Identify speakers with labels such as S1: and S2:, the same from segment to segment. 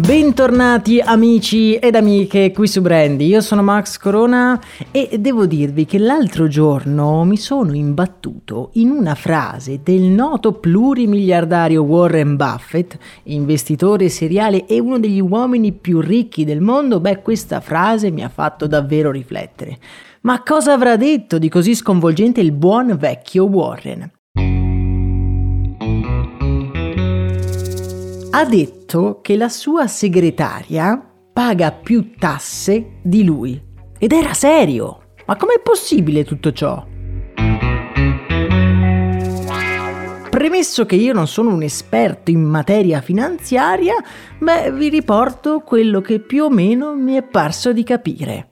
S1: Bentornati amici ed amiche qui su Brandy, io sono Max Corona e devo dirvi che l'altro giorno mi sono imbattuto in una frase del noto plurimiliardario Warren Buffett, investitore seriale e uno degli uomini più ricchi del mondo, beh questa frase mi ha fatto davvero riflettere. Ma cosa avrà detto di così sconvolgente il buon vecchio Warren? Ha detto che la sua segretaria paga più tasse di lui. Ed era serio. Ma com'è possibile tutto ciò? Premesso che io non sono un esperto in materia finanziaria, beh, vi riporto quello che più o meno mi è parso di capire.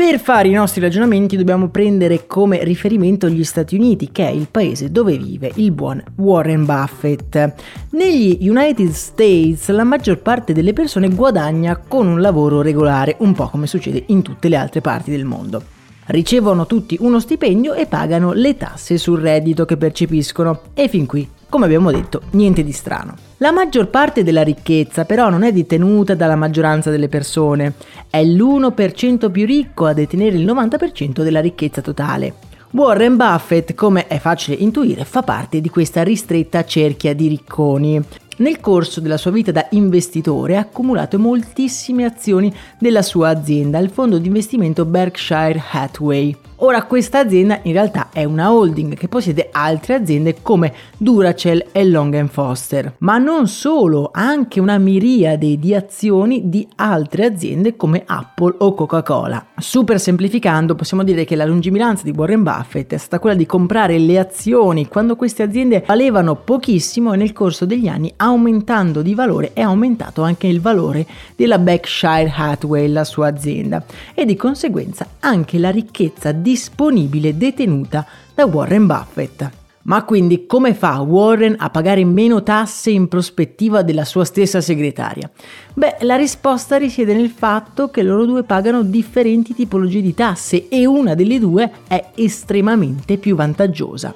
S1: Per fare i nostri ragionamenti dobbiamo prendere come riferimento gli Stati Uniti, che è il paese dove vive il buon Warren Buffett. Negli United States la maggior parte delle persone guadagna con un lavoro regolare, un po' come succede in tutte le altre parti del mondo ricevono tutti uno stipendio e pagano le tasse sul reddito che percepiscono. E fin qui, come abbiamo detto, niente di strano. La maggior parte della ricchezza però non è detenuta dalla maggioranza delle persone, è l'1% più ricco a detenere il 90% della ricchezza totale. Warren Buffett, come è facile intuire, fa parte di questa ristretta cerchia di ricconi. Nel corso della sua vita da investitore ha accumulato moltissime azioni della sua azienda, il fondo di investimento Berkshire Hathaway. Ora questa azienda in realtà è una holding che possiede altre aziende come Duracell e Long Foster, ma non solo, anche una miriade di azioni di altre aziende come Apple o Coca-Cola. Super semplificando possiamo dire che la lungimiranza di Warren Buffett è stata quella di comprare le azioni quando queste aziende valevano pochissimo e nel corso degli anni aumentando di valore è aumentato anche il valore della Berkshire Hathaway, la sua azienda, e di conseguenza anche la ricchezza di disponibile detenuta da Warren Buffett. Ma quindi come fa Warren a pagare meno tasse in prospettiva della sua stessa segretaria? Beh, la risposta risiede nel fatto che loro due pagano differenti tipologie di tasse e una delle due è estremamente più vantaggiosa.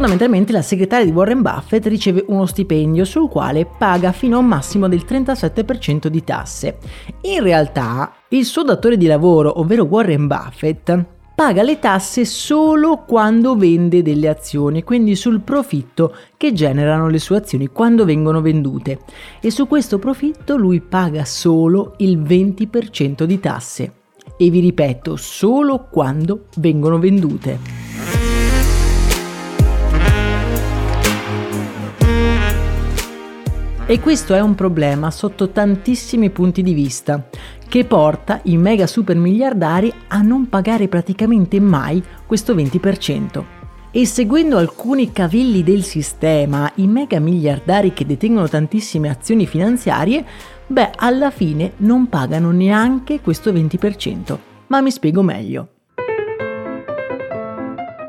S1: Fondamentalmente la segretaria di Warren Buffett riceve uno stipendio sul quale paga fino a un massimo del 37% di tasse. In realtà il suo datore di lavoro, ovvero Warren Buffett, paga le tasse solo quando vende delle azioni, quindi sul profitto che generano le sue azioni quando vengono vendute. E su questo profitto lui paga solo il 20% di tasse. E vi ripeto, solo quando vengono vendute. E questo è un problema sotto tantissimi punti di vista, che porta i mega super miliardari a non pagare praticamente mai questo 20%. E seguendo alcuni cavilli del sistema, i mega miliardari che detengono tantissime azioni finanziarie, beh, alla fine non pagano neanche questo 20%. Ma mi spiego meglio.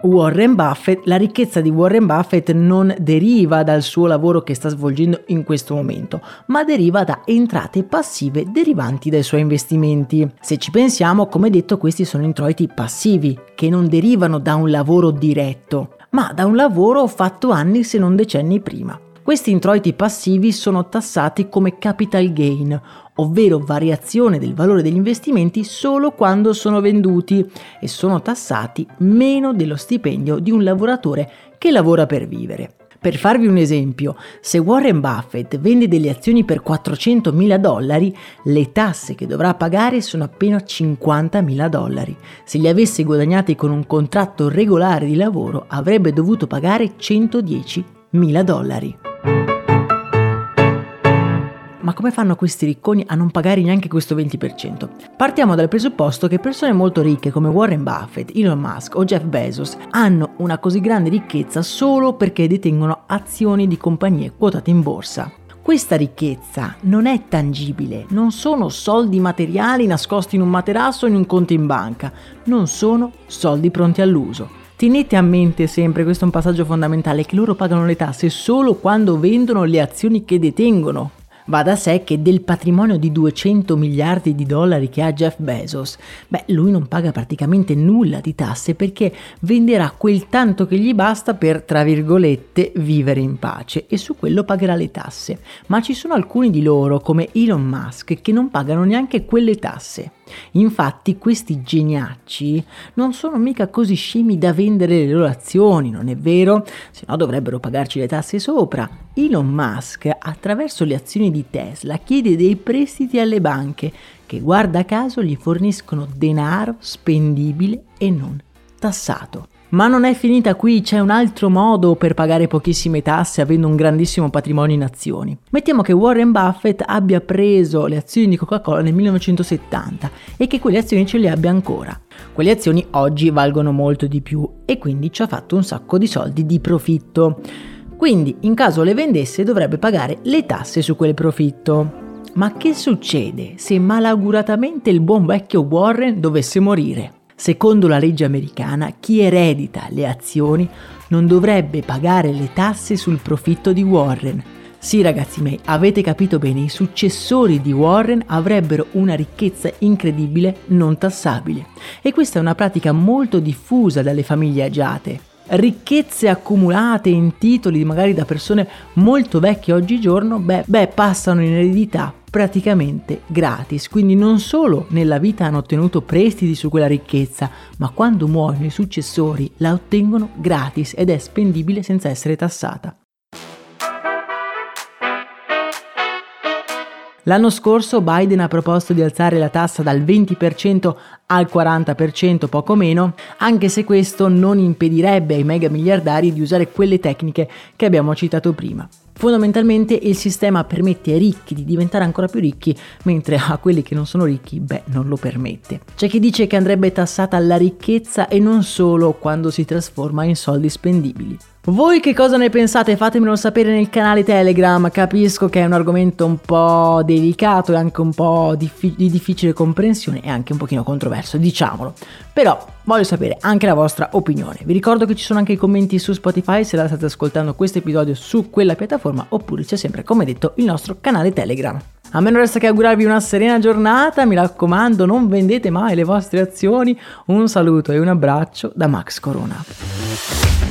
S1: Warren Buffett, la ricchezza di Warren Buffett non deriva dal suo lavoro che sta svolgendo in questo momento, ma deriva da entrate passive derivanti dai suoi investimenti. Se ci pensiamo, come detto, questi sono introiti passivi, che non derivano da un lavoro diretto, ma da un lavoro fatto anni se non decenni prima. Questi introiti passivi sono tassati come capital gain, ovvero variazione del valore degli investimenti solo quando sono venduti e sono tassati meno dello stipendio di un lavoratore che lavora per vivere. Per farvi un esempio, se Warren Buffett vende delle azioni per 400 mila dollari, le tasse che dovrà pagare sono appena 50 mila dollari. Se li avesse guadagnati con un contratto regolare di lavoro, avrebbe dovuto pagare 110 mila dollari. Ma come fanno questi ricconi a non pagare neanche questo 20%? Partiamo dal presupposto che persone molto ricche come Warren Buffett, Elon Musk o Jeff Bezos hanno una così grande ricchezza solo perché detengono azioni di compagnie quotate in borsa. Questa ricchezza non è tangibile, non sono soldi materiali nascosti in un materasso o in un conto in banca, non sono soldi pronti all'uso. Tenete a mente sempre, questo è un passaggio fondamentale, che loro pagano le tasse solo quando vendono le azioni che detengono. Va da sé che del patrimonio di 200 miliardi di dollari che ha Jeff Bezos, beh, lui non paga praticamente nulla di tasse perché venderà quel tanto che gli basta per, tra virgolette, vivere in pace e su quello pagherà le tasse. Ma ci sono alcuni di loro, come Elon Musk, che non pagano neanche quelle tasse. Infatti questi geniacci non sono mica così scemi da vendere le loro azioni, non è vero? Se no dovrebbero pagarci le tasse sopra. Elon Musk, attraverso le azioni di Tesla, chiede dei prestiti alle banche che guarda caso gli forniscono denaro spendibile e non tassato. Ma non è finita qui, c'è un altro modo per pagare pochissime tasse avendo un grandissimo patrimonio in azioni. Mettiamo che Warren Buffett abbia preso le azioni di Coca-Cola nel 1970 e che quelle azioni ce le abbia ancora. Quelle azioni oggi valgono molto di più e quindi ci ha fatto un sacco di soldi di profitto. Quindi in caso le vendesse dovrebbe pagare le tasse su quel profitto. Ma che succede se malauguratamente il buon vecchio Warren dovesse morire? Secondo la legge americana, chi eredita le azioni non dovrebbe pagare le tasse sul profitto di Warren. Sì ragazzi miei, avete capito bene, i successori di Warren avrebbero una ricchezza incredibile non tassabile. E questa è una pratica molto diffusa dalle famiglie agiate ricchezze accumulate in titoli magari da persone molto vecchie oggigiorno, beh, beh, passano in eredità praticamente gratis. Quindi non solo nella vita hanno ottenuto prestiti su quella ricchezza, ma quando muoiono i successori la ottengono gratis ed è spendibile senza essere tassata. L'anno scorso Biden ha proposto di alzare la tassa dal 20% al 40%, poco meno, anche se questo non impedirebbe ai mega miliardari di usare quelle tecniche che abbiamo citato prima. Fondamentalmente il sistema permette ai ricchi di diventare ancora più ricchi, mentre a quelli che non sono ricchi, beh, non lo permette. C'è chi dice che andrebbe tassata la ricchezza e non solo quando si trasforma in soldi spendibili. Voi che cosa ne pensate? Fatemelo sapere nel canale Telegram, capisco che è un argomento un po' delicato e anche un po' diffi- di difficile comprensione e anche un pochino controverso, diciamolo. Però voglio sapere anche la vostra opinione. Vi ricordo che ci sono anche i commenti su Spotify se la state ascoltando questo episodio su quella piattaforma oppure c'è sempre, come detto, il nostro canale Telegram. A me non resta che augurarvi una serena giornata, mi raccomando non vendete mai le vostre azioni. Un saluto e un abbraccio da Max Corona.